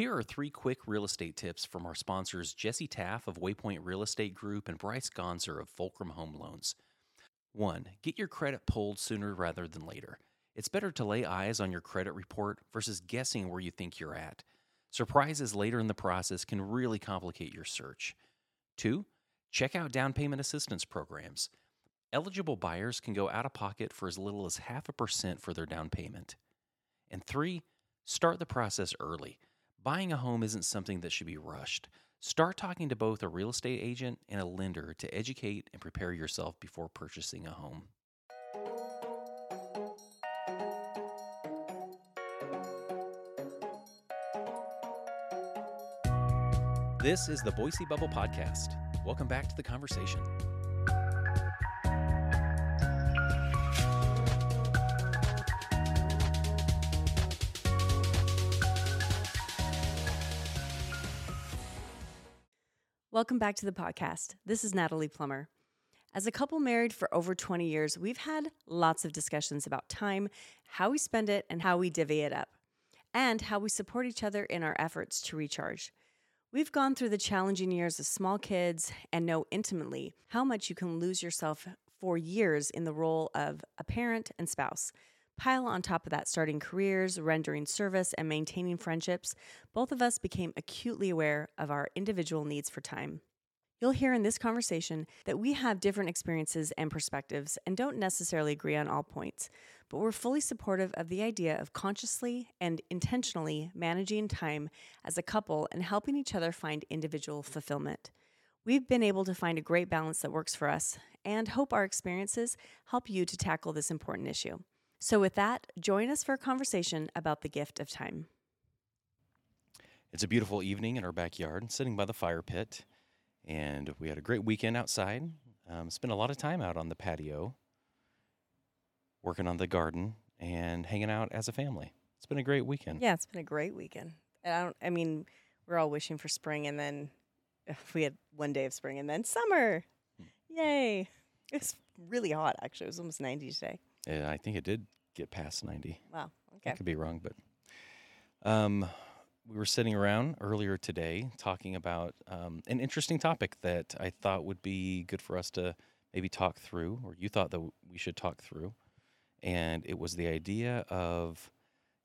Here are three quick real estate tips from our sponsors Jesse Taff of Waypoint Real Estate Group and Bryce Gonzer of Fulcrum Home Loans. 1. Get your credit pulled sooner rather than later. It's better to lay eyes on your credit report versus guessing where you think you're at. Surprises later in the process can really complicate your search. 2. Check out down payment assistance programs. Eligible buyers can go out of pocket for as little as half a percent for their down payment. And 3. Start the process early. Buying a home isn't something that should be rushed. Start talking to both a real estate agent and a lender to educate and prepare yourself before purchasing a home. This is the Boise Bubble Podcast. Welcome back to the conversation. Welcome back to the podcast. This is Natalie Plummer. As a couple married for over 20 years, we've had lots of discussions about time, how we spend it, and how we divvy it up, and how we support each other in our efforts to recharge. We've gone through the challenging years of small kids and know intimately how much you can lose yourself for years in the role of a parent and spouse. Pile on top of that, starting careers, rendering service, and maintaining friendships, both of us became acutely aware of our individual needs for time. You'll hear in this conversation that we have different experiences and perspectives and don't necessarily agree on all points, but we're fully supportive of the idea of consciously and intentionally managing time as a couple and helping each other find individual fulfillment. We've been able to find a great balance that works for us and hope our experiences help you to tackle this important issue. So, with that, join us for a conversation about the gift of time. It's a beautiful evening in our backyard, sitting by the fire pit, and we had a great weekend outside. Um, spent a lot of time out on the patio, working on the garden and hanging out as a family. It's been a great weekend. Yeah, it's been a great weekend. And I don't. I mean, we're all wishing for spring, and then we had one day of spring, and then summer. Yay! It's really hot. Actually, it was almost ninety today. Yeah, I think it did get past 90. Wow. I Okay. could be wrong, but um, we were sitting around earlier today talking about um, an interesting topic that I thought would be good for us to maybe talk through, or you thought that we should talk through. And it was the idea of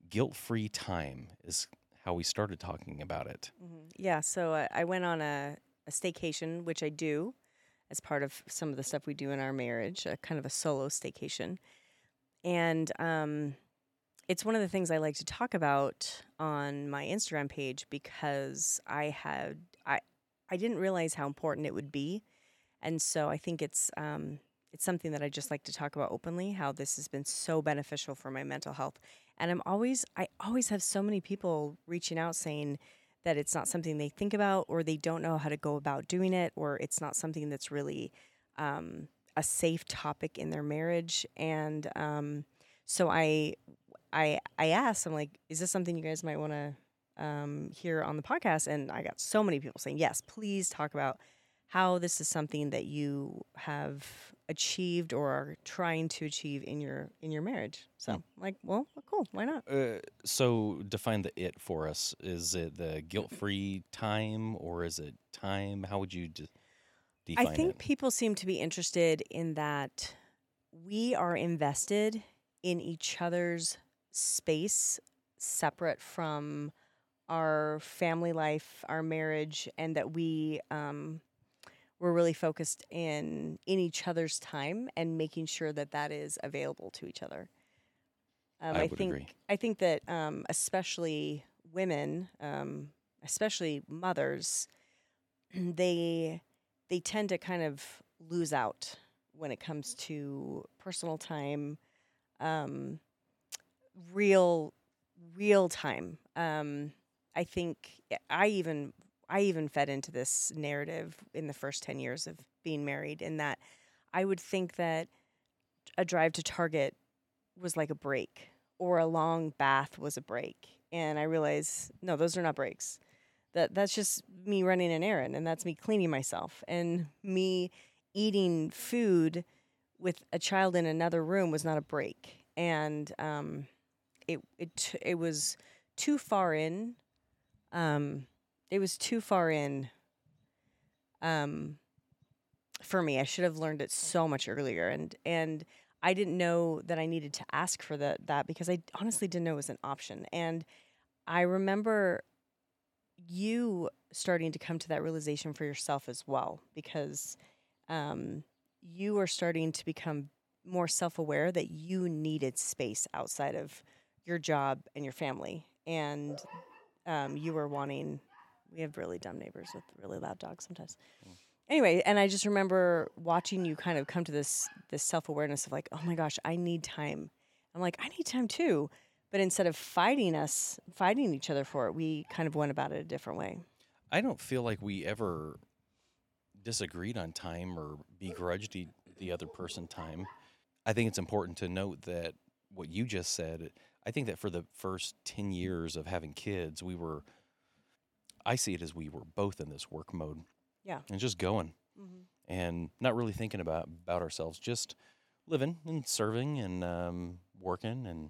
guilt free time, is how we started talking about it. Mhm. Yeah. So uh, I went on a, a staycation, which I do as part of some of the stuff we do in our marriage, a kind of a solo staycation. And um, it's one of the things I like to talk about on my Instagram page because I had I I didn't realize how important it would be, and so I think it's um, it's something that I just like to talk about openly. How this has been so beneficial for my mental health, and I'm always I always have so many people reaching out saying that it's not something they think about or they don't know how to go about doing it or it's not something that's really um, a safe topic in their marriage and um, so I I I asked I'm like is this something you guys might want to um, hear on the podcast and I got so many people saying yes please talk about how this is something that you have achieved or are trying to achieve in your in your marriage so Hmm. I'm like well cool why not Uh, so define the it for us. Is it the guilt free time or is it time? How would you de- define I think it? people seem to be interested in that we are invested in each other's space separate from our family life, our marriage, and that we um, we're really focused in in each other's time and making sure that that is available to each other. Um, I I think agree. I think that um, especially women, um, especially mothers, they they tend to kind of lose out when it comes to personal time, um, real real time. Um, I think I even I even fed into this narrative in the first ten years of being married, in that I would think that a drive to Target was like a break, or a long bath was a break, and I realized no, those are not breaks. That that's just me running an errand, and that's me cleaning myself, and me eating food with a child in another room was not a break, and um, it it it was too far in um, it was too far in. Um, for me, I should have learned it so much earlier, and and I didn't know that I needed to ask for that that because I honestly didn't know it was an option. And I remember you starting to come to that realization for yourself as well because um, you are starting to become more self aware that you needed space outside of your job and your family. And um, you were wanting, we have really dumb neighbors with really loud dogs sometimes. Anyway, and I just remember watching you kind of come to this this self awareness of like, oh my gosh, I need time. I'm like, I need time too. But instead of fighting us, fighting each other for it, we kind of went about it a different way. I don't feel like we ever disagreed on time or begrudged e- the other person time. I think it's important to note that what you just said, I think that for the first 10 years of having kids, we were, I see it as we were both in this work mode. Yeah. And just going Mm-hmm. and not really thinking about, about ourselves, just living and serving and um, working and,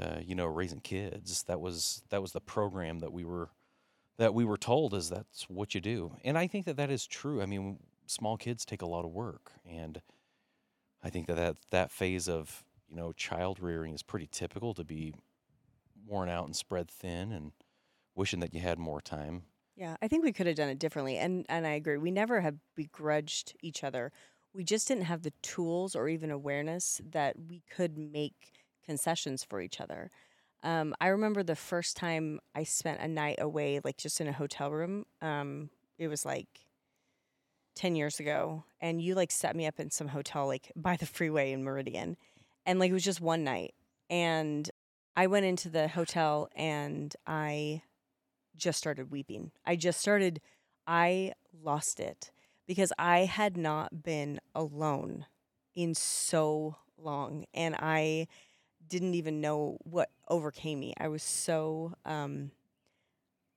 uh, you know, raising kids. That was, that was the program that we were, that we were told is that's what you do. And I think that that is true. I mean, small kids take a lot of work and I think that that, that phase of, you know, child rearing is pretty typical to be worn out and spread thin and wishing that you had more time. Yeah, I think we could have done it differently, and and I agree. We never have begrudged each other. We just didn't have the tools or even awareness that we could make concessions for each other. Um, I remember the first time I spent a night away, like just in a hotel room. Um, it was like ten years ago, and you like set me up in some hotel like by the freeway in Meridian, and like it was just one night, and I went into the hotel and I just started weeping. I just started, I lost it because I had not been alone in so long and I didn't even know what overcame me. I was so, um,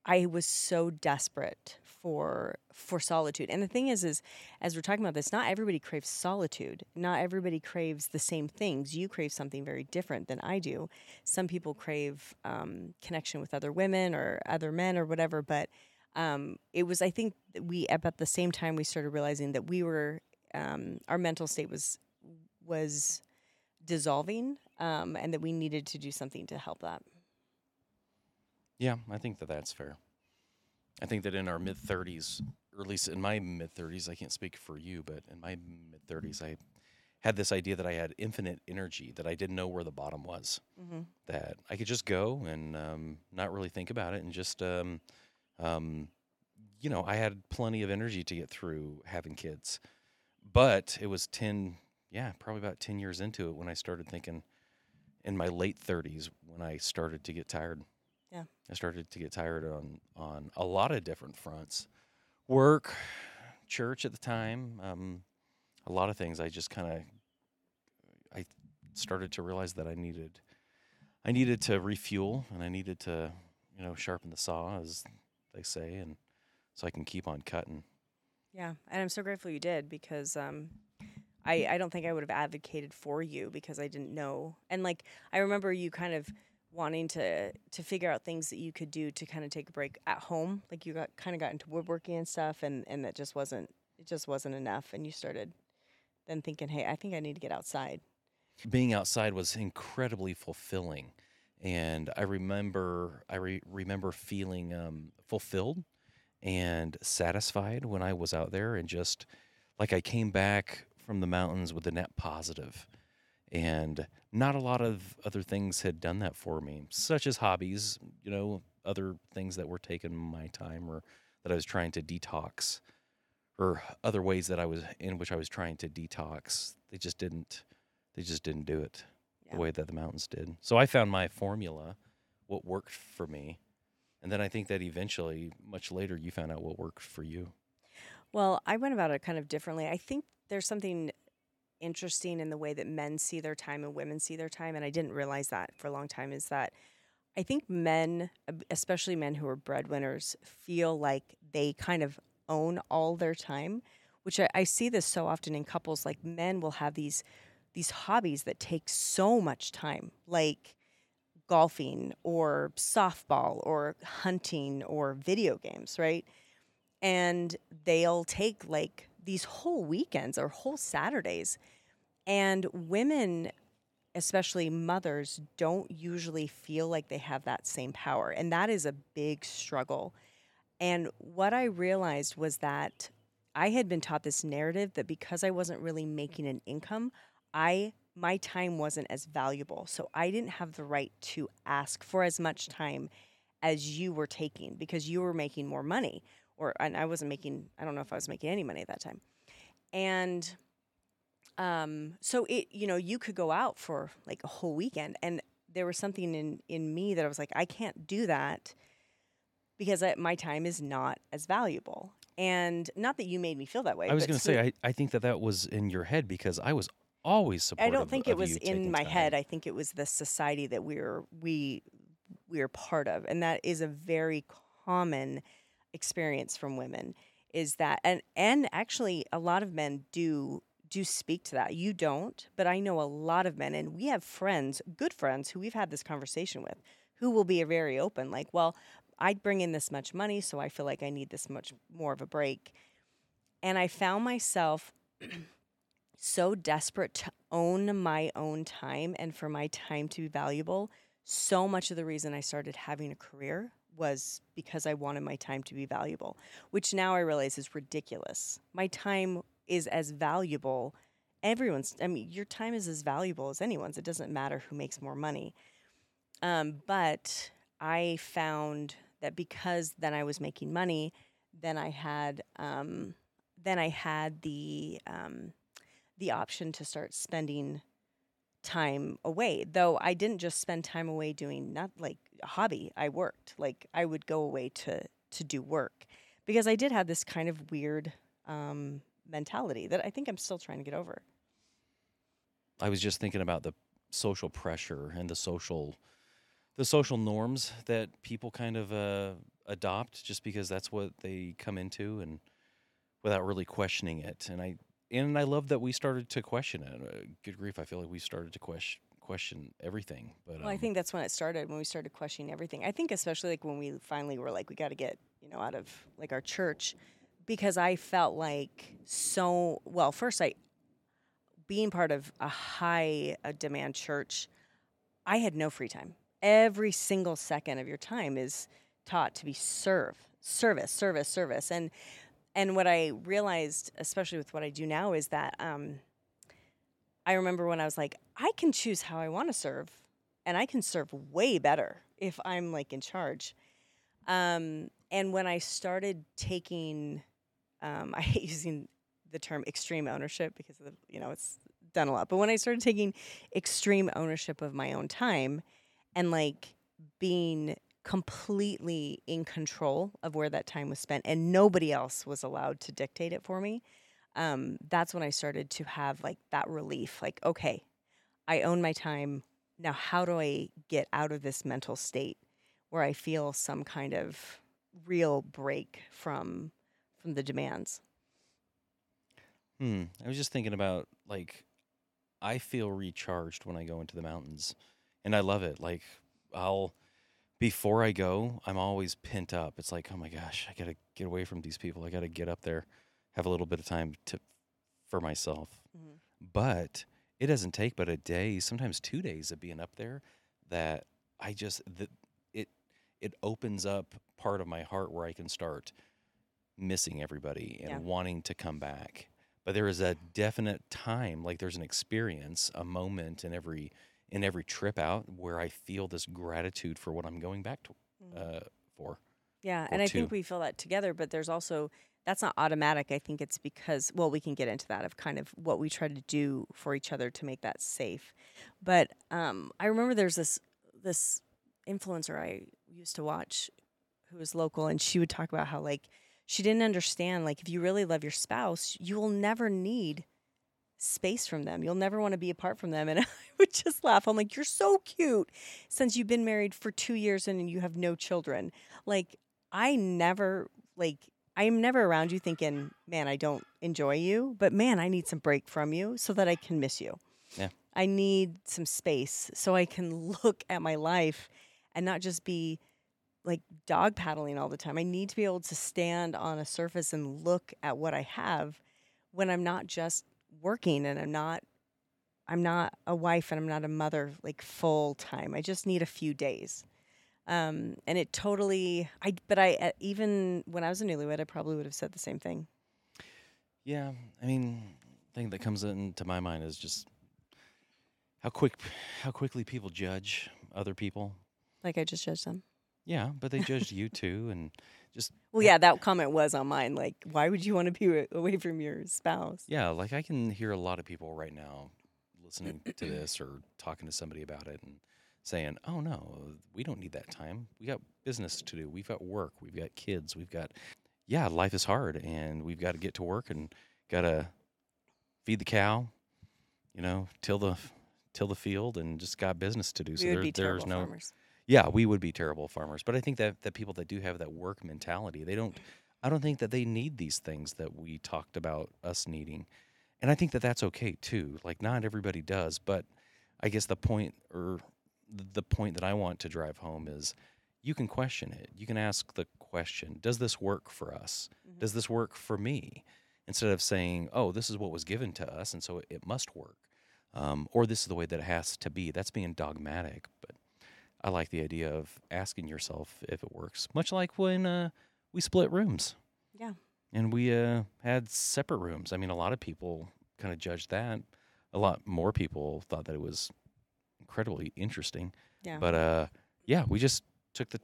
I was so desperate for for solitude. And the thing is is as we're talking about this, not everybody craves solitude. Not everybody craves the same things. You crave something very different than I do. Some people crave um, connection with other women or other men or whatever. But um, it was, I think, we about the same time we started realizing that we were, um, our mental state was was dissolving, um, and that we needed to do something to help that. Yeah, I think that that's fair. I think that in our mid 30s, or at least in my mid 30s, I can't speak for you, but in my mid 30s, I had this idea that I had infinite energy, that I didn't know where the bottom was, Mm-hmm. that I could just go and um, not really think about it and just, um, um, you know, I had plenty of energy to get through having kids. But it was 10, yeah, probably about 10 years into it when I started thinking in my late 30s when I started to get tired. Yeah. I started to get tired on on a lot of different fronts. Work, church at the time, um, a lot of things I just kind of I started to realize that I needed I needed to refuel and I needed to, you know, sharpen the saw as they say and so I can keep on cutting. Yeah, and I'm so grateful you did because um, I I don't think I would have advocated for you because I didn't know. And like I remember you kind of wanting to to figure out things that you could do to kind of take a break at home. Like you got kind of got into woodworking and stuff, and and that just wasn't it just wasn't enough. And you started then thinking, hey, I think I need to get outside. being outside was incredibly fulfilling and i remember i re- remember feeling um, fulfilled and satisfied when i was out there and just like i came back from the mountains with a net positive and not a lot of other things had done that for me such as hobbies you know other things that were taking my time or that i was trying to detox or other ways that i was in which i was trying to detox they just didn't they just didn't do it Yeah. the way that the mountains did. So I found my formula, what worked for me. And then I think that eventually, much later, you found out what worked for you. Well, I went about it kind of differently. I think there's something interesting in the way that men see their time and women see their time. And I didn't realize that for a long time is that I think men, especially men who are breadwinners, feel like they kind of own all their time, which I, I see this so often in couples. Like men will have these these hobbies that take so much time, like golfing or softball or hunting or video games, right? And they'll take like these whole weekends or whole Saturdays. And women, especially mothers, don't usually feel like they have that same power. And that is a big struggle. And what I realized was that I had been taught this narrative that because I wasn't really making an income, I my time wasn't as valuable. So I didn't have the right to ask for as much time as you were taking because you were making more money or and I wasn't making I don't know if I was making any money at that time. And um so it you know you could go out for like a whole weekend and there was something in in me that I was like I can't do that because I, my time is not as valuable. And not that you made me feel that way. I was going to say, I, I think that that was in your head because I was always supportive. I don't think it was in my time. head. I think it was the society that we're we we're part of, and that is a very common experience from women. Is that and and actually a lot of men do do speak to that. You don't, but I know a lot of men, and we have friends, good friends, who we've had this conversation with, who will be very open. Like, well, I bring in this much money, so I feel like I need this much more of a break. And I found myself so desperate to own my own time and for my time to be valuable. So much of the reason I started having a career was because I wanted my time to be valuable, which now I realize is ridiculous. My time is as valuable. Everyone's, I mean, your time is as valuable as anyone's. It doesn't matter who makes more money. Um, but I found that because then I was making money, then I had, um, then I had the, um, the option to start spending time away. Though I didn't just spend time away doing not like hobby. I worked. Like I would go away to to do work because I did have this kind of weird um, mentality that I think I'm still trying to get over. I was just thinking about the social pressure and the social the social norms that people kind of uh, adopt just because that's what they come into and without really questioning it. And I and I love that we started to question it. Uh, good grief, I feel like we started to question question everything. But Well, I um, think that's when it started when we started questioning everything. I think especially like when we finally were like we got to get you know out of like our church because I felt like so well. First, I being part of a high demand church, I had no free time. Every single second of your time is taught to be serve, service, service, service, and and what I realized, especially with what I do now, is that um, I remember when I was like, I can choose how I want to serve, and I can serve way better if I'm like in charge. Um, and when I started taking, um, I hate using the term extreme ownership because of, you know it's done a lot. But when I started taking extreme ownership of my own time, and like being completely in control of where that time was spent, and nobody else was allowed to dictate it for me. Um, that's when I started to have like that relief. Like, okay, I own my time. Now, how do I get out of this mental state where I feel some kind of real break from from the demands? Hmm. I was just thinking about like I feel recharged when I go into the mountains and I love it. Like I'll before I go, I'm always pent up. It's like, oh my gosh, I got to get away from these people. I got to get up there, have a little bit of time to for myself. Mhm. But it doesn't take but a day, sometimes 2 days of being up there that I just the, it it opens up part of my heart where I can start missing everybody and Yeah. wanting to come back but there is a definite time like there's an experience a moment in every in every trip out where i feel this gratitude for what i'm going back to uh, for Yeah, and I think we feel that together, but there's also that's not automatic. I think it's because well, we can get into that of kind of what we try to do for each other to make that safe. But um, I remember there's this this influencer I used to watch who was local, and she would talk about how like she didn't understand like if you really love your spouse, you will never need space from them. You'll never want to be apart from them. And I would just laugh. I'm like, you're so cute since you've been married for two years and you have no children. Like, I never, like, I'm never around you thinking, man, I don't enjoy you, but man, I need some break from you so that I can miss you. Yeah. I need some space so I can look at my life and not just be like dog paddling all the time. I need to be able to stand on a surface and look at what I have when I'm not just working and I'm not I'm not a wife and I'm not a mother like full time. I just need a few days. Um, and it totally I but I uh, even when I was a newlywed I probably would have said the same thing. Yeah, I mean, thing that comes into my mind is just how quick how quickly people judge other people. Like I just judged them. Yeah, but they judged you too, and just Well, yeah, that comment was on mine. Like, why would you want to be away from your spouse? yeah, like I can hear a lot of people right now listening to this or talking to somebody about it and saying, "Oh no, we don't need that time. We got business to do. We've got work. We've got kids. We've got yeah, life is hard, and we've got to get to work and got to feed the cow, you know, till the till the field, and just got business to do. We so would there, be there's no farmers. yeah, we would be terrible farmers. But I think that that people that do have that work mentality, they don't. I don't think that they need these things that we talked about us needing, and I think that that's okay too. Like not everybody does, but I guess the point or the point that I want to drive home is you can question it. You can ask the question, does this work for us? Mhm. Does this work for me? Instead of saying, oh, this is what was given to us, and so it, it must work. Um, or this is the way that it has to be. That's being dogmatic. But I like the idea of asking yourself if it works, much like when uh, we split rooms Yeah. and we uh, had separate rooms. I mean, a lot of people kind of judged that. A lot more people thought that it was incredibly interesting. Yeah. But uh, yeah, we just took the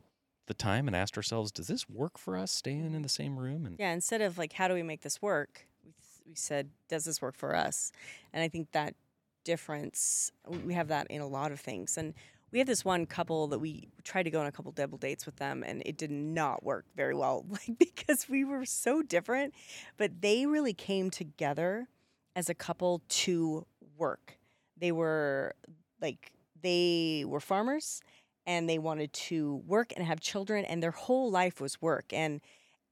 the time and asked ourselves, does this work for us staying in the same room? And Yeah, instead of like, how do we make this work? We, we said, does this work for us? And I think that difference, we- have that in a lot of things. And we have this one couple that we tried to go on a couple double dates with them, and it did not work very well, like because we were so different. But they really came together as a couple to work. They were like, they were farmers and they wanted to work and have children and their whole life was work and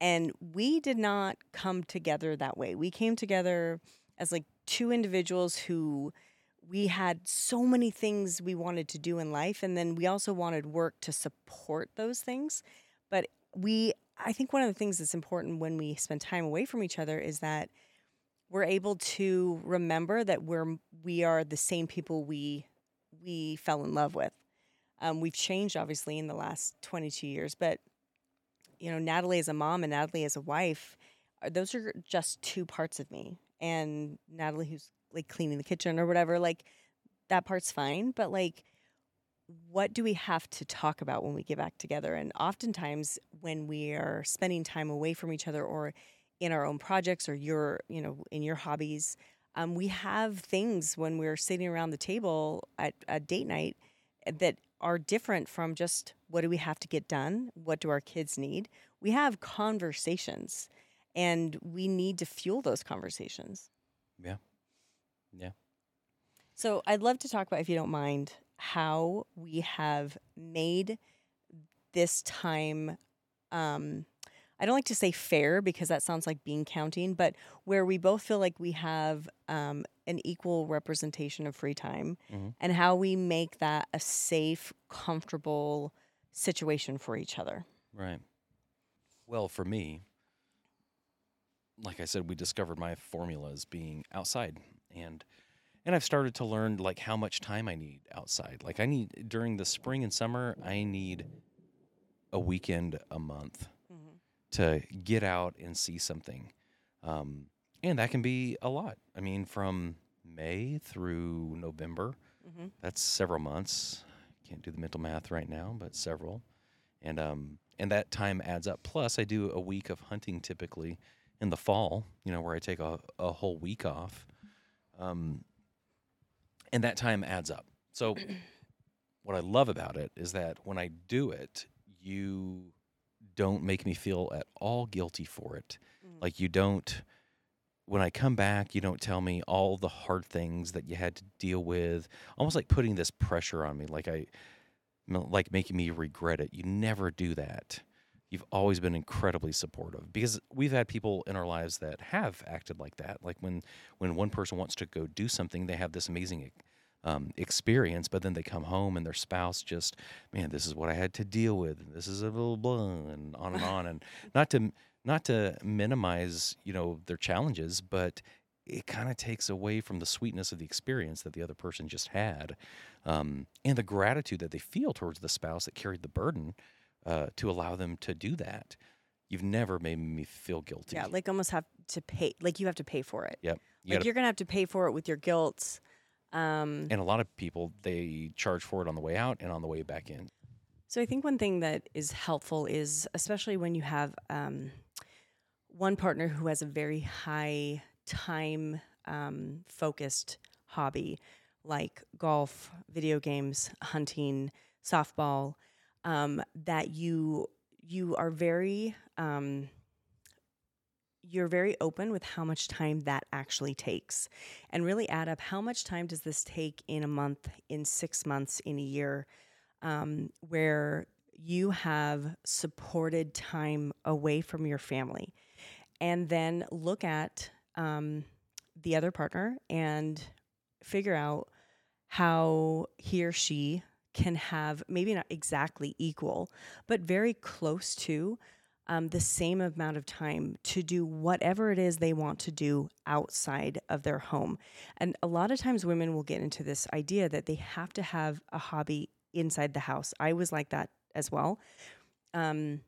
and we did not come together that way. We came together as like two individuals who we had so many things we wanted to do in life and then we also wanted work to support those things but we i think one of the things that's important when we spend time away from each other is that we're able to remember that we're we are the same people we we fell in love with um, we've changed obviously in the last 22 years, but you know, Natalie as a mom and Natalie as a wife, those are just two parts of me. And Natalie, who's like cleaning the kitchen or whatever, like that part's fine. But like, what do we have to talk about when we get back together? And oftentimes, when we are spending time away from each other or in our own projects or your, you know, in your hobbies, um, we have things when we're sitting around the table at a date night eh, that are different from just what do we have to get done? What do our kids need? We have conversations and we need to fuel those conversations. Yeah. Yeah. So I'd love to talk about, if you don't mind, how we have made this time. Um, I don't like to say fair because that sounds like bean counting, but where we both feel like we have um, an equal representation of free time Mhm. and how we make that a safe, comfortable situation for each other. Right. Well, for me, like I said, we discovered my formula as being outside and and I've started to learn like how much time I need outside. Like I need during the spring and summer, I need a weekend a month to get out and see something. Um, and that can be a lot. I mean, from May through November, Mm-hmm. that's several months. Can't do the mental math right now, but several. And um and that time adds up. Plus I do a week of hunting typically in the fall, you know, where I take a, a whole week off. Um and that time adds up. So what I love about it is that when I do it, you don't make me feel at all guilty for it. Mhm. Like you don't when I come back, you don't tell me all the hard things that you had to deal with, almost like putting this pressure on me, like I like making me regret it. You never do that. You've always been incredibly supportive because we've had people in our lives that have acted like that. Like when, when one person wants to go do something, they have this amazing, um, experience, but then they come home and their spouse just, man, this is what I had to deal with. And this is a little blah, and on and on. And not to, not to minimize, you know, their challenges, but it kind of takes away from the sweetness of the experience that the other person just had um, and the gratitude that they feel towards the spouse that carried the burden uh, to allow them to do that. You've never made me feel guilty. Yeah, like almost have to pay, like you have to pay for it. Yep. You like gotta- you're gonna have to pay for it with your guilt. Um, and a lot of people they charge for it on the way out and on the way back in. So I think one thing that is helpful is, especially when you have um, one partner who has a very high time um, focused hobby, like golf, video games, hunting, softball, um, that you you are very um, you're very open with how much time that actually takes and really add up how much time does this take in a month in six months in a year um, where you have supported time away from your family. And then look at um, the other partner and figure out how he or she can have maybe not exactly equal but very close to um, the same amount of time to do whatever it is they want to do outside of their home. And a lot of times women will get into this idea that they have to have a hobby inside the house. I was like that as well. Um,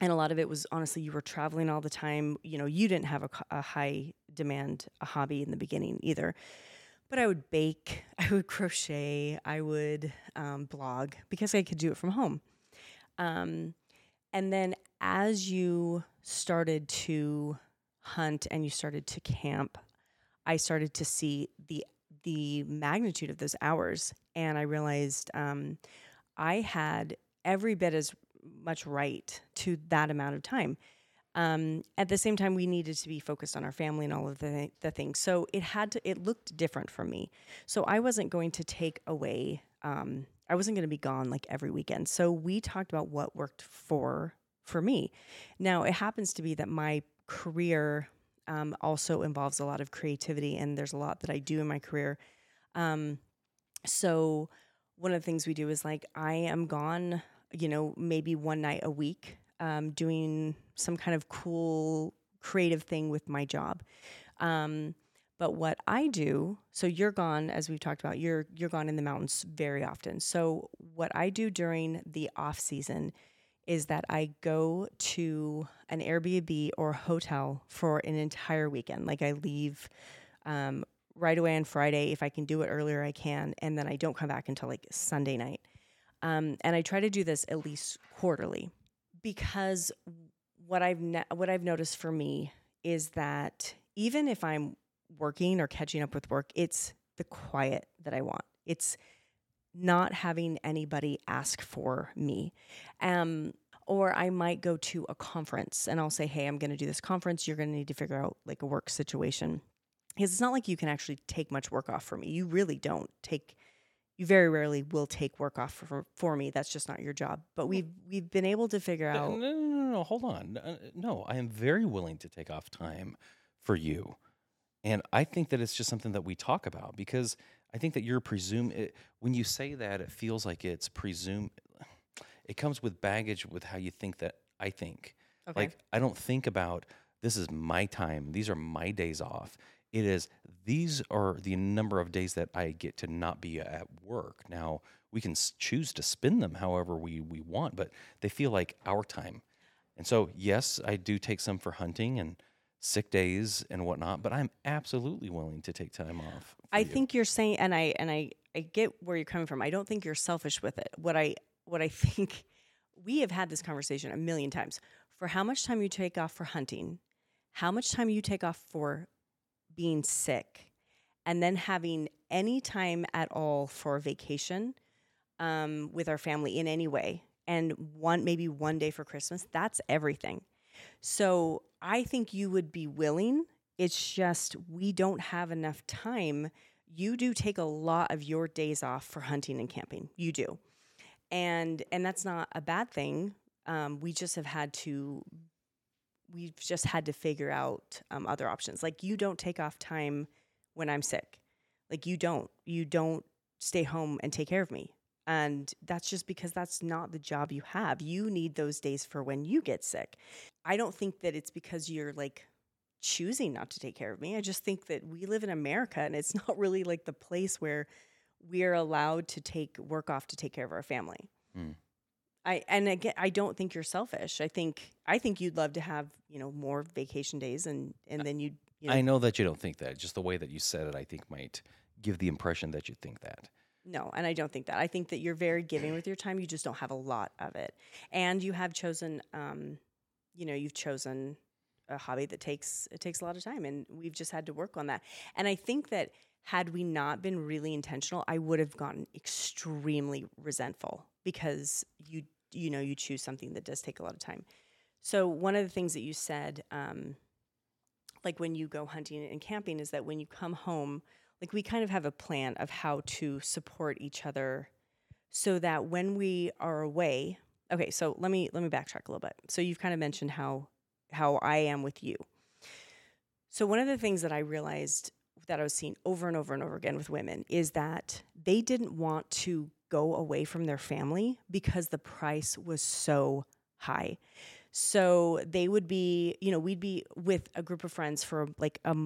and a lot of it was honestly, you were traveling all the time. You know, you didn't have a, a high demand a hobby in the beginning either. But I would bake, I would crochet, I would um, blog because I could do it from home. Um, and then as you started to hunt and you started to camp, I started to see the the magnitude of those hours, and I realized um, I had every bit as much right to that amount of time. Um, at the same time, we needed to be focused on our family and all of the the things. So it had to. It looked different for me. So I wasn't going to take away. Um, I wasn't going to be gone like every weekend. So we talked about what worked for for me. Now it happens to be that my career um, also involves a lot of creativity, and there's a lot that I do in my career. Um, so one of the things we do is like I am gone, you know, maybe one night a week, um, doing some kind of cool creative thing with my job. Um, but what I do, so you're gone, as we've talked about, you're you're gone in the mountains very often. So what I do during the off season is that I go to an Airbnb or hotel for an entire weekend. Like I leave um, right away on Friday. If I can do it earlier, I can, and then I don't come back until like Sunday night. Um, and I try to do this at least quarterly because what I've ne- what I've noticed for me is that even if I'm working or catching up with work, it's the quiet that I want. It's not having anybody ask for me. Um, or I might go to a conference and I'll say, hey, I'm going to do this conference. You're going to need to figure out like a work situation. Because it's not like you can actually take much work off for me. You really don't take, you very rarely will take work off for, for me. That's just not your job. But we've, we've been able to figure out. no, no, no, no, hold on. Uh, No, I am very willing to take off time for you. And I think that it's just something that we talk about because I think that you're presume it, when you say that, it feels like it's presume. It comes with baggage with how you think that I think. Okay. Like I don't think about this is my time. These are my days off. It is these are the number of days that I get to not be at work. Now we can choose to spend them however we we want, but they feel like our time. And so yes, I do take some for hunting and sick days and whatnot, but I'm absolutely willing to take time off. I you. think you're saying, and I and I I get where you're coming from. I don't think you're selfish with it. What I what I think we have had this conversation a million times. For how much time you take off for hunting, how much time you take off for being sick, and then having any time at all for vacation um, with our family in any way, and one maybe one day for Christmas. That's everything. So I think you would be willing. It's just we don't have enough time. You do take a lot of your days off for hunting and camping. You do, and and that's not a bad thing. Um, we just have had to. We've just had to figure out um, other options. Like you don't take off time when I'm sick. Like you don't. You don't stay home and take care of me. And that's just because that's not the job you have. You need those days for when you get sick. I don't think that it's because you're like choosing not to take care of me. I just think that we live in America and it's not really like the place where we're allowed to take work off to take care of our family. Mm. I and again I don't think you're selfish. I think I think you'd love to have, you know, more vacation days and and then you'd you know, I know that you don't think that. Just the way that you said it, I think might give the impression that you think that. No, and I don't think that. I think that you're very giving with your time. You just don't have a lot of it, and you have chosen, um, you know, you've chosen a hobby that takes it takes a lot of time, and we've just had to work on that. And I think that had we not been really intentional, I would have gotten extremely resentful because you you know you choose something that does take a lot of time. So one of the things that you said, um, like when you go hunting and camping, is that when you come home like we kind of have a plan of how to support each other so that when we are away okay so let me let me backtrack a little bit. So you've kind of mentioned how how i am with you. So one of the things that i realized that i was seeing over and over and over again with women is that they didn't want to go away from their family because the price was so high. So they would be, you know, we'd be with a group of friends for like a,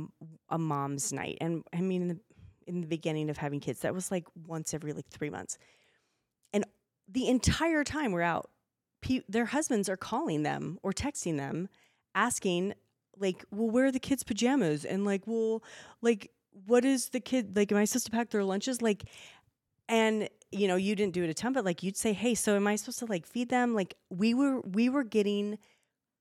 a mom's night. And I mean, in the, beginning of having kids, that was like once every like three months. And the entire time we're out, pe- their husbands are calling them or texting them, asking, like, well, where are the kids' pajamas? And like, well, like, what is the kid, like, am I supposed to pack their lunches? Like, and you know you didn't do it a ton but like you'd say hey so am i supposed to like feed them like we were we were getting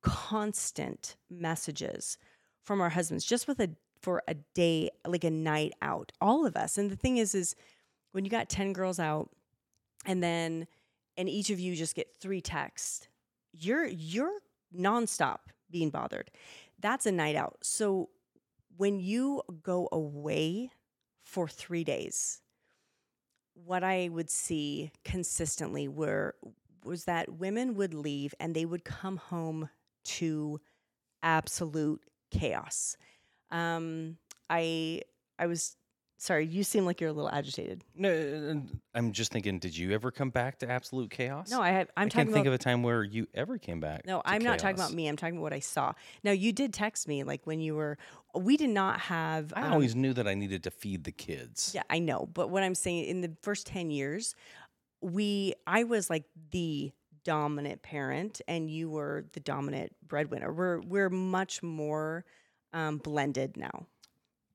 constant messages from our husbands just with a for a day like a night out all of us. And the thing is is when you got 10 girls out and then and each of you just get three texts you're you're nonstop being bothered. That's a night out. So when you go away for 3 days what I would see consistently were was that women would leave and they would come home to absolute chaos. Um, I I was sorry. You seem like you're a little agitated. No, I'm just thinking. Did you ever come back to absolute chaos? No, I have. I'm I talking can't think about. of a time where you ever came back. no, I'm not talking about me. I'm talking about what I saw. Now, you did text me like when you were. We did not have. I um, always knew that I needed to feed the kids. Yeah, I know. But what I'm saying in the first 10 years, we I was like the dominant parent and you were the dominant breadwinner. We're we're much more um, blended now.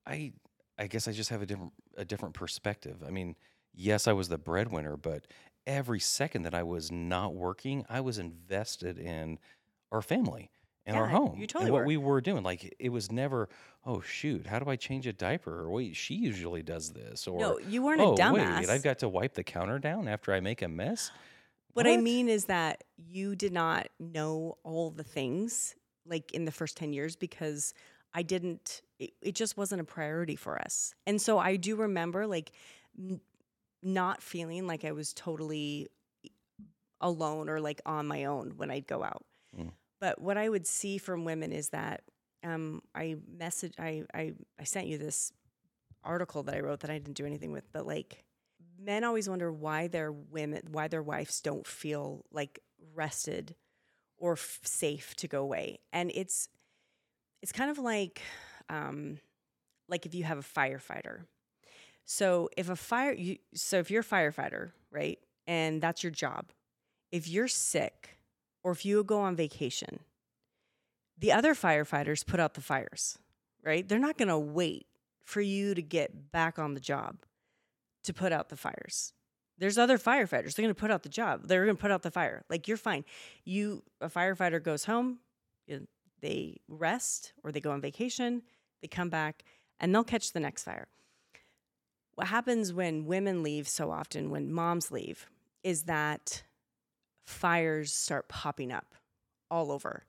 I I guess I just have a different a different perspective. I mean, yes, I was the breadwinner, but every second that I was not working, I was invested in our family and our home you totally and what were. we were doing. Like it was never, oh shoot, how do I change a diaper? Or wait, she usually does this. Or No, you weren't oh a dumbass. wait, I've got to wipe the counter down after I make a mess. what I mean is that you did not know all the things like in the first 10 years because I didn't it, it just wasn't a priority for us. And so I do remember like n- not feeling like I was totally alone or like on my own when I'd go out. Mm. But what I would see from women is that um, I message I, I I sent you this article that I wrote that I didn't do anything with, but like men always wonder why their women why their wives don't feel like rested or f- safe to go away. And it's it's kind of like um, like if you have a firefighter. So if a fire you so if you're a firefighter, right? And that's your job. If you're sick or if you go on vacation, the other firefighters put out the fires, right? They're not going to wait for you to get back on the job to put out the fires. There's other firefighters. They're going to put out the job. They're going to put out the fire. Like you're fine. You a firefighter goes home, they rest or they go on vacation, they come back and they'll catch the next fire. What happens when women leave so often when moms leave is that fires start popping up all over.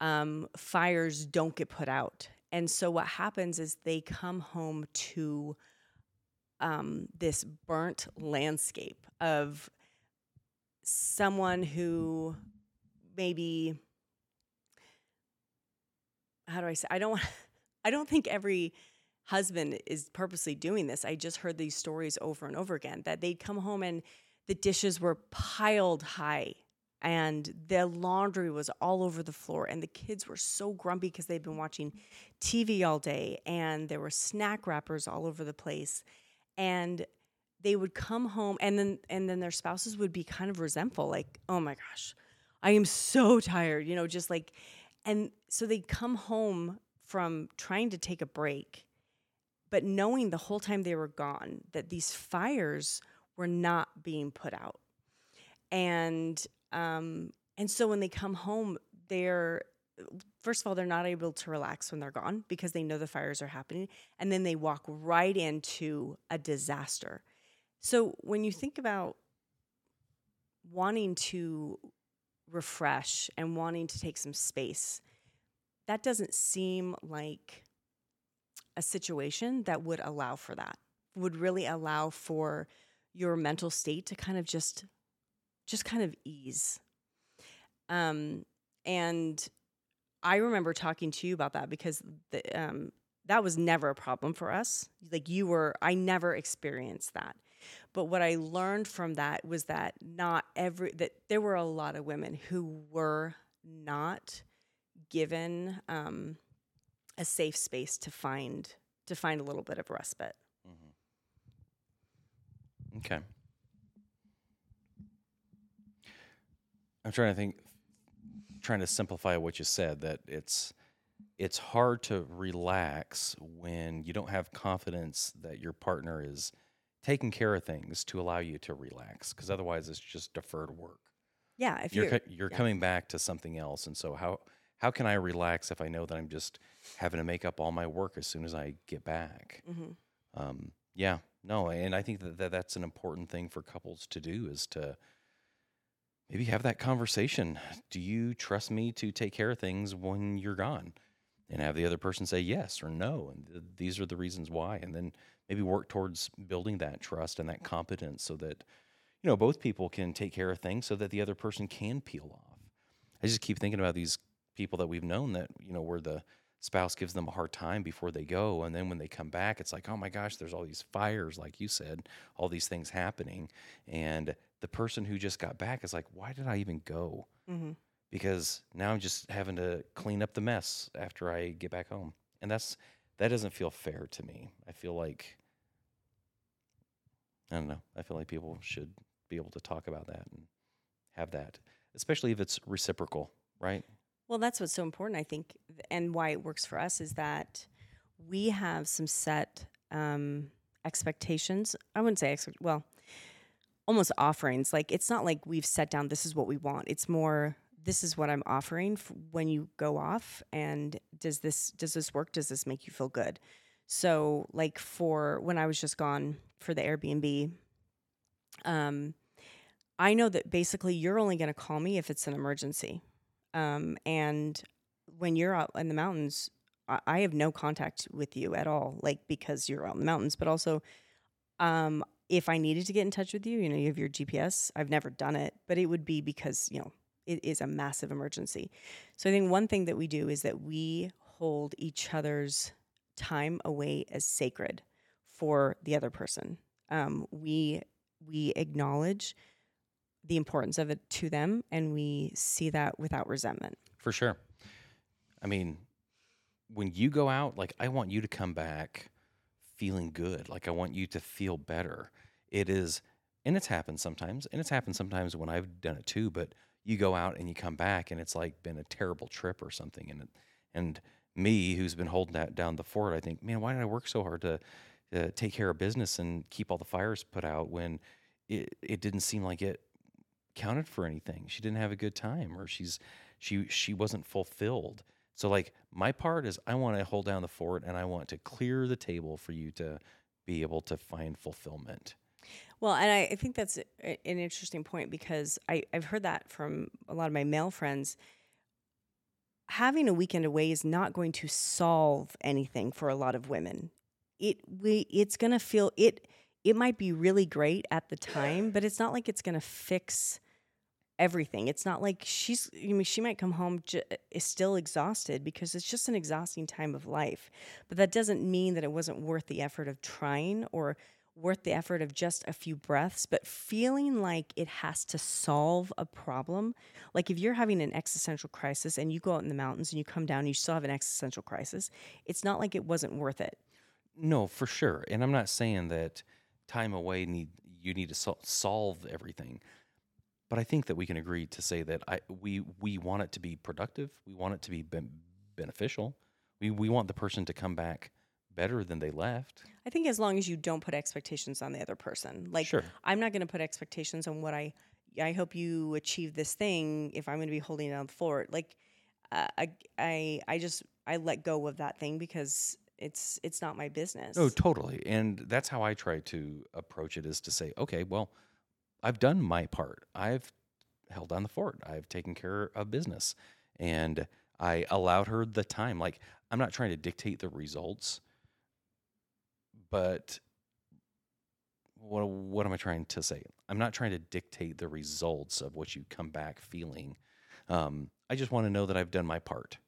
Um, fires don't get put out. And so what happens is they come home to um, this burnt landscape of someone who maybe how do I say I don't I don't think every husband is purposely doing this. I just heard these stories over and over again that they'd come home and the dishes were piled high and the laundry was all over the floor and the kids were so grumpy because they'd been watching TV all day and there were snack wrappers all over the place and they would come home and then and then their spouses would be kind of resentful like oh my gosh I am so tired you know just like and so they'd come home from trying to take a break but knowing the whole time they were gone that these fires were not being put out and um, and so when they come home, they're first of all they're not able to relax when they're gone because they know the fires are happening, and then they walk right into a disaster. So when you think about wanting to refresh and wanting to take some space, that doesn't seem like a situation that would allow for that. Would really allow for your mental state to kind of just just kind of ease. Um, and I remember talking to you about that because the, um, that was never a problem for us. Like you were, I never experienced that. But what I learned from that was that not every that there were a lot of women who were not given um, a safe space to find to find a little bit of respite. Mm-hmm. Okay. I'm trying to think, trying to simplify what you said. That it's it's hard to relax when you don't have confidence that your partner is taking care of things to allow you to relax. Because otherwise, it's just deferred work. Yeah, if you're you're, co- you're yeah. coming back to something else, and so how how can I relax if I know that I'm just having to make up all my work as soon as I get back? Mhm. Um, yeah, no, and I think that, that that's an important thing for couples to do is to maybe have that conversation. Do you trust me to take care of things when you're gone? And have the other person say yes or no, and th- these are the reasons why, and then maybe work towards building that trust and that competence so that you know both people can take care of things so that the other person can peel off. I just keep thinking about these people that we've known that you know where the spouse gives them a hard time before they go and then when they come back it's like oh my gosh there's all these fires like you said all these things happening and the person who just got back is like why did i even go Mhm. because now i'm just having to clean up the mess after i get back home and that's that doesn't feel fair to me i feel like i don't know i feel like people should be able to talk about that and have that especially if it's reciprocal right Well, that's what's so important, I think, and why it works for us is that we have some set um, expectations. I wouldn't say expect, well, almost offerings. Like it's not like we've set down this is what we want. It's more this is what I'm offering when you go off, and does this does this work? Does this make you feel good? So, like for when I was just gone for the Airbnb, um, I know that basically you're only going to call me if it's an emergency. Um, and when you're out in the mountains, I, I have no contact with you at all, like because you're out in the mountains, but also, um, if I needed to get in touch with you, you know, you have your GPS. I've never done it, but it would be because, you know, it is a massive emergency. So I think one thing that we do is that we hold each other's time away as sacred for the other person. Um, we we acknowledge the importance of it to them and we see that without resentment. For sure. I mean, when you go out, like I want you to come back feeling good. Like I want you to feel better. It is and it's happened sometimes, and it's happened sometimes when I've done it too, but you go out and you come back and it's like been a terrible trip or something and and me who's been holding that down the fort, I think, man, why did I work so hard to uh, take care of business and keep all the fires put out when it, it didn't seem like it counted for anything. She didn't have a good time or she's she she wasn't fulfilled. So like my part is I want to hold down the fort and I want to clear the table for you to be able to find fulfillment. Well, and I, I think that's an interesting point because I, I've heard that from a lot of my male friends. Having a weekend away is not going to solve anything for a lot of women. It we it's gonna feel it it might be really great at the time, but it's not like it's gonna fix everything. It's not like she's, I mean, she might come home j- is still exhausted because it's just an exhausting time of life. But that doesn't mean that it wasn't worth the effort of trying or worth the effort of just a few breaths, but feeling like it has to solve a problem. Like if you're having an existential crisis and you go out in the mountains and you come down and you still have an existential crisis, it's not like it wasn't worth it. No, for sure. And I'm not saying that time away need you need to sol- solve everything. But I think that we can agree to say that I we we want it to be productive. We want it to be ben- beneficial. We we want the person to come back better than they left. I think as long as you don't put expectations on the other person. Like Sure. I'm not going to put expectations on what I I hope you achieve this thing if I'm going to be holding on the floor. Like uh, I I I just I let go of that thing because it's it's not my business. Oh, totally. And that's how I try to approach it is to say, okay, well, I've done my part. I've held down the fort. I've taken care of business. And I allowed her the time. Like, I'm not trying to dictate the results, but what what am I trying to say? I'm not trying to dictate the results of what you come back feeling. Um, I just want to know that I've done my part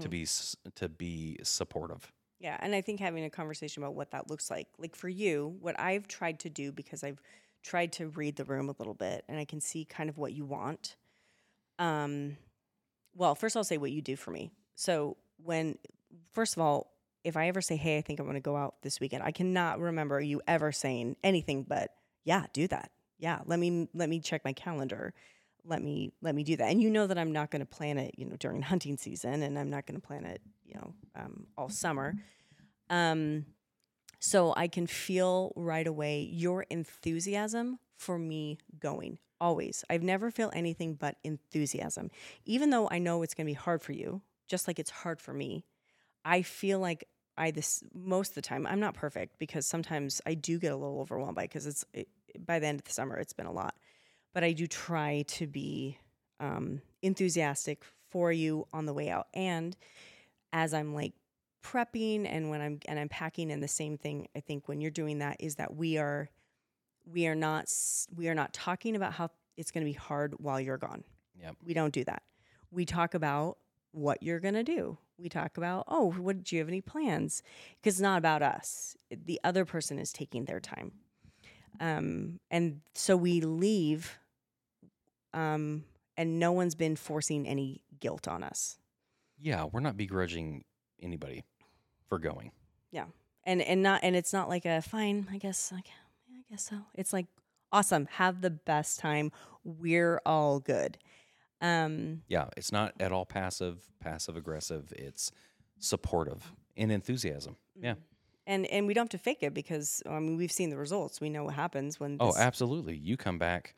to Mhm. be to be supportive. Yeah, and I think having a conversation about what that looks like, like for you, what I've tried to do because I've tried to read the room a little bit and I can see kind of what you want. Um, well, first I'll say what you do for me. So when, first of all, if I ever say, "Hey, I think I'm going to go out this weekend," I cannot remember you ever saying anything but, "Yeah, do that. Yeah, let me let me check my calendar." Let me let me do that. And you know that i'm not going to plan it you know during hunting season and i'm not going to plan it you know um, all summer. Um, so i can feel right away your enthusiasm for me going always. I've never felt anything but enthusiasm. Even though i know it's going to be hard for you just like it's hard for me i feel like i this most of the time i'm not perfect because sometimes i do get a little overwhelmed by because it's it, by the end of the summer it's been a lot but I do try to be um, enthusiastic for you on the way out. And as I'm like prepping and when I'm and I'm packing, and the same thing I think when you're doing that is that we are we are not we are not talking about how it's going to be hard while you're gone. Yep. We don't do that. We talk about what you're going to do. We talk about, oh, what do you have any plans? Because it's not about us. The other person is taking their time. Um, and so we leave um, and no one's been forcing any guilt on us. Yeah, we're not begrudging anybody for going. Yeah, and and not and it's not like a fine, I guess like yeah, I guess so. It's like awesome, have the best time. We're all good. Um Yeah, it's not at all passive, passive aggressive. It's supportive and enthusiasm. Yeah. and and we don't have to fake it because I mean we've seen the results. We know what happens when Oh, absolutely. You come back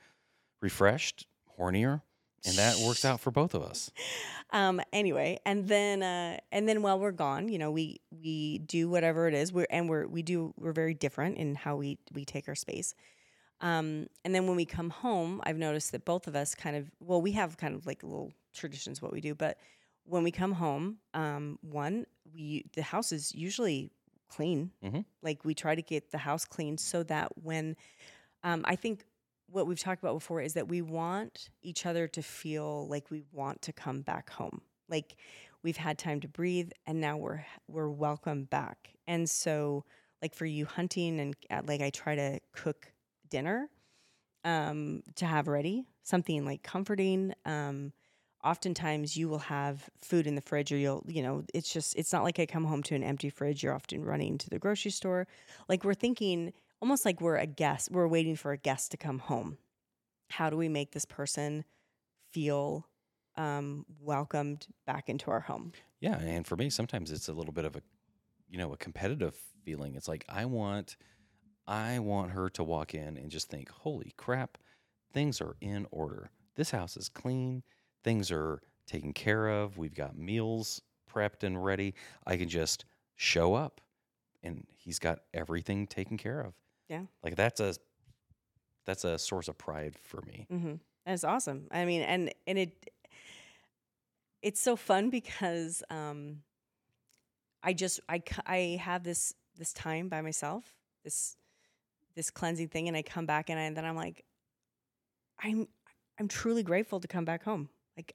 refreshed, hornier, and that works out for both of us. um anyway and then uh and then while we're gone you know we we do whatever it is we're and we're we do we're very different in how we we take our space um and then when we come home i've noticed that both of us kind of well we have kind of like little traditions what we do but when we come home um one we the house is usually clean Mhm. like we try to get the house clean so that when um i think what we've talked about before is that we want each other to feel like we want to come back home. Like we've had time to breathe and now we're we're welcome back. And so like for you hunting and uh, like I try to cook dinner um to have ready, something like comforting um oftentimes you will have food in the fridge or you'll you know it's just it's not like i come home to an empty fridge you're often running to the grocery store like we're thinking almost like we're a guest we're waiting for a guest to come home how do we make this person feel um, welcomed back into our home Yeah, and for me, sometimes it's a little bit of a, you know, a competitive feeling. It's like I want, I want her to walk in and just think, "Holy crap, things are in order. This house is clean. Things are taken care of. We've got meals prepped and ready. I can just show up, and he's got everything taken care of. Yeah. like that's a, that's a source of pride for me. mm-hmm. that's awesome i mean and and it it's so fun because um i just I I have this this time by myself this this cleansing thing and i come back and, I, and then i'm like i'm I'm truly grateful to come back home. Like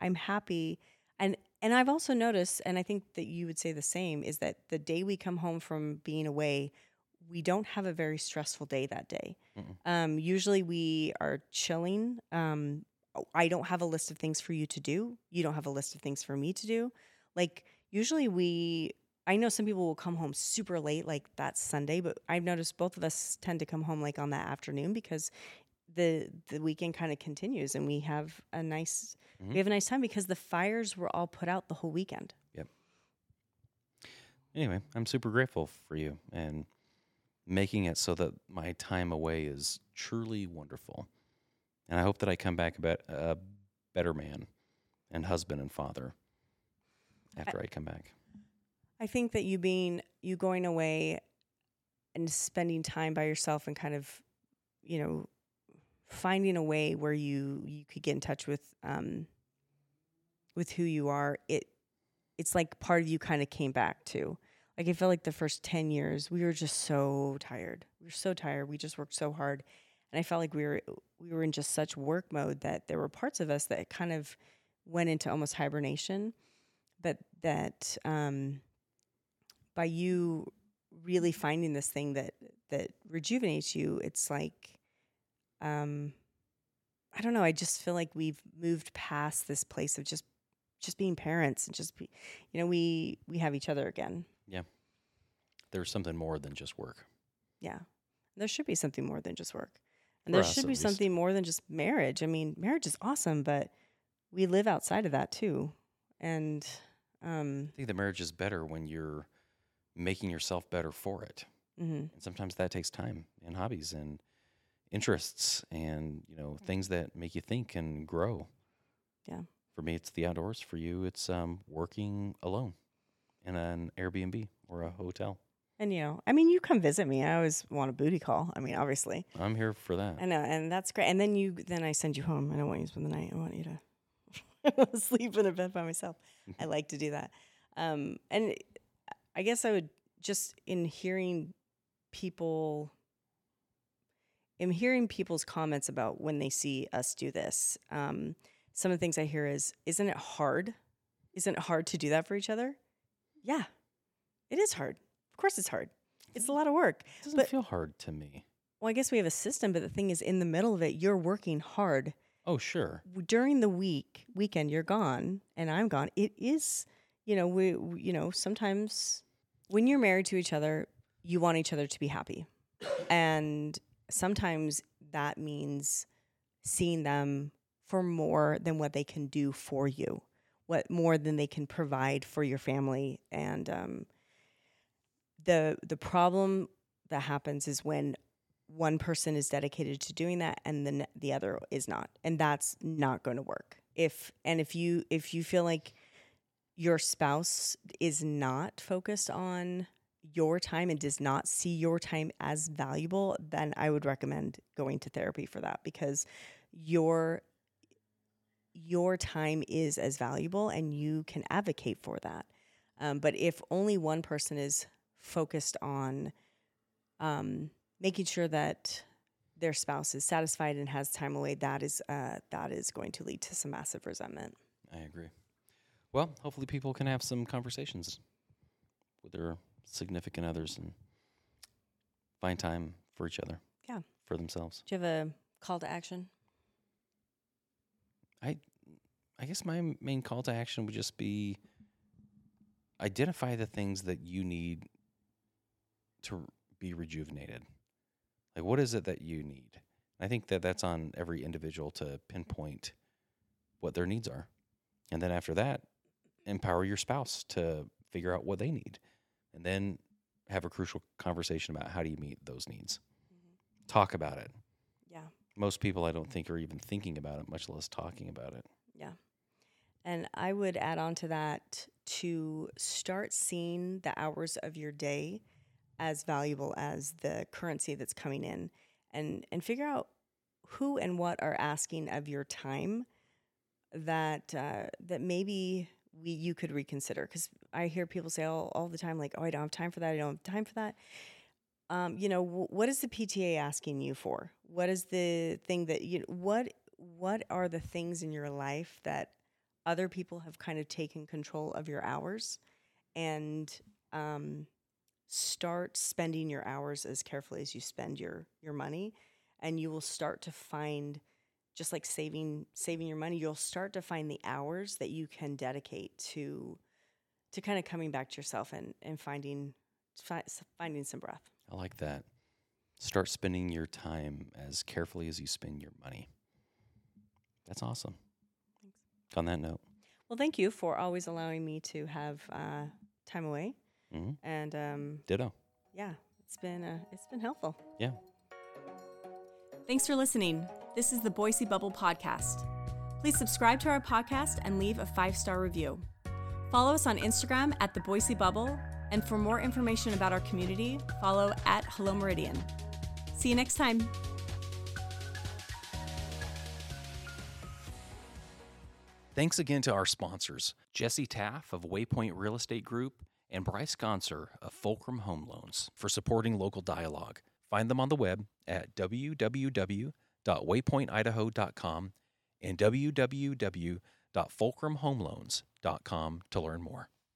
I'm happy and and I've also noticed and I think that you would say the same is that the day we come home from being away, we don't have a very stressful day that day. Um, usually we are chilling. Um, I don't have a list of things for you to do. You don't have a list of things for me to do. Like usually we I know some people will come home super late, like that Sunday, but I've noticed both of us tend to come home like on that afternoon because the the weekend kind of continues and we have a nice Mhm. we have a nice time because the fires were all put out the whole weekend. Yep. Anyway, I'm super grateful for you and making it so that my time away is truly wonderful. And I hope that I come back a, bet, a better man and husband and father after I come back. I think that you being you going away and spending time by yourself and kind of, you know, finding a way where you you could get in touch with um with who you are, it it's like part of you kind of came back too. Like I feel like the first 10 years we were just so tired. We were so tired. We just worked so hard. And I felt like we were we were in just such work mode that there were parts of us that kind of went into almost hibernation. But that um by you really finding this thing that that rejuvenates you, it's like um I don't know, I just feel like we've moved past this place of just just being parents and just be you know, we we have each other again. There's something more than just work. Yeah. There should be something more than just work. And For there us, should be least. something more than just marriage. I mean, marriage is awesome, but we live outside of that too. And um I think that marriage is better when you're making yourself better for it. mhm. And sometimes that takes time and hobbies and interests and, you know, things that make you think and grow. Yeah. For me, it's the outdoors. For you, it's um, working alone in an Airbnb or a hotel. And you know, I mean, you come visit me. I always want a booty call. I mean, obviously. I'm here for that. I know, and that's great. And then you, then I send you home. I don't want you to spend the night. I want you to sleep in a bed by myself. I like to do that. Um, and I guess I would just in hearing people, in hearing people's comments about when they see us do this. Um, some of the things I hear is, "Isn't it hard? Isn't it hard to do that for each other?" Yeah, it is hard. Of course, it's hard. It's a lot of work. It doesn't but- feel hard to me. Well, I guess we have a system, but the thing is, in the middle of it, you're working hard. Oh, sure. During the week, weekend, you're gone, and I'm gone. It is, you know, we, we- you know, sometimes when you're married to each other, you want each other to be happy, and sometimes that means seeing them for more than what they can do for you, what more than they can provide for your family, and um, the the problem that happens is when one person is dedicated to doing that and then the other is not and that's not going to work. If and if you if you feel like your spouse is not focused on your time and does not see your time as valuable then i would recommend going to therapy for that because your your time is as valuable and you can advocate for that. Um, but if only one person is focused on um, making sure that their spouse is satisfied and has time away, that is uh, that is going to lead to some massive resentment. I agree. Well, hopefully, people can have some conversations with their significant others and find time for each other. Yeah. For themselves. Do you have a call to action? I I guess my main call to action would just be identify the things that you need to be rejuvenated. Like, what is it that you need? I think that that's on every individual to pinpoint what their needs are. And then after that, empower your spouse to figure out what they need. And then have a crucial conversation about how do you meet those needs. Mm-hmm. Talk about it. Yeah. Most people, I don't think, are even thinking about it, much less talking about it. Yeah. And I would add on to that to start seeing the hours of your day as valuable as the currency that's coming in and and figure out who and what are asking of your time that uh, that maybe we you could reconsider. Because I hear people say all, all the time like oh I don't have time for that. I don't have time for that. Um, you know wh- what is the PTA asking you for? What is the thing that you what what are the things in your life that other people have kind of taken control of your hours? And um, start spending your hours as carefully as you spend your your money and you will start to find just like saving saving your money you'll start to find the hours that you can dedicate to to kind of coming back to yourself and and finding fi- finding some breath I like that. Start spending your time as carefully as you spend your money. That's awesome. Thanks. On that note, well thank you for always allowing me to have uh, time away hmm and um, ditto. yeah it's been uh, it's been helpful Yeah. Thanks for listening. This is the Boise Bubble Podcast. Please subscribe to our podcast and leave a five star review. Follow us on Instagram at the Boise Bubble, and for more information about our community, follow at Hello Meridian. See you next time. Thanks again to our sponsors, Jesse Taff of Waypoint Real Estate Group and Bryce Gonser of Fulcrum Home Loans for supporting local dialogue. Find them on the web at www.waypointidaho.com and www.fulcrumhomeloans.com to learn more.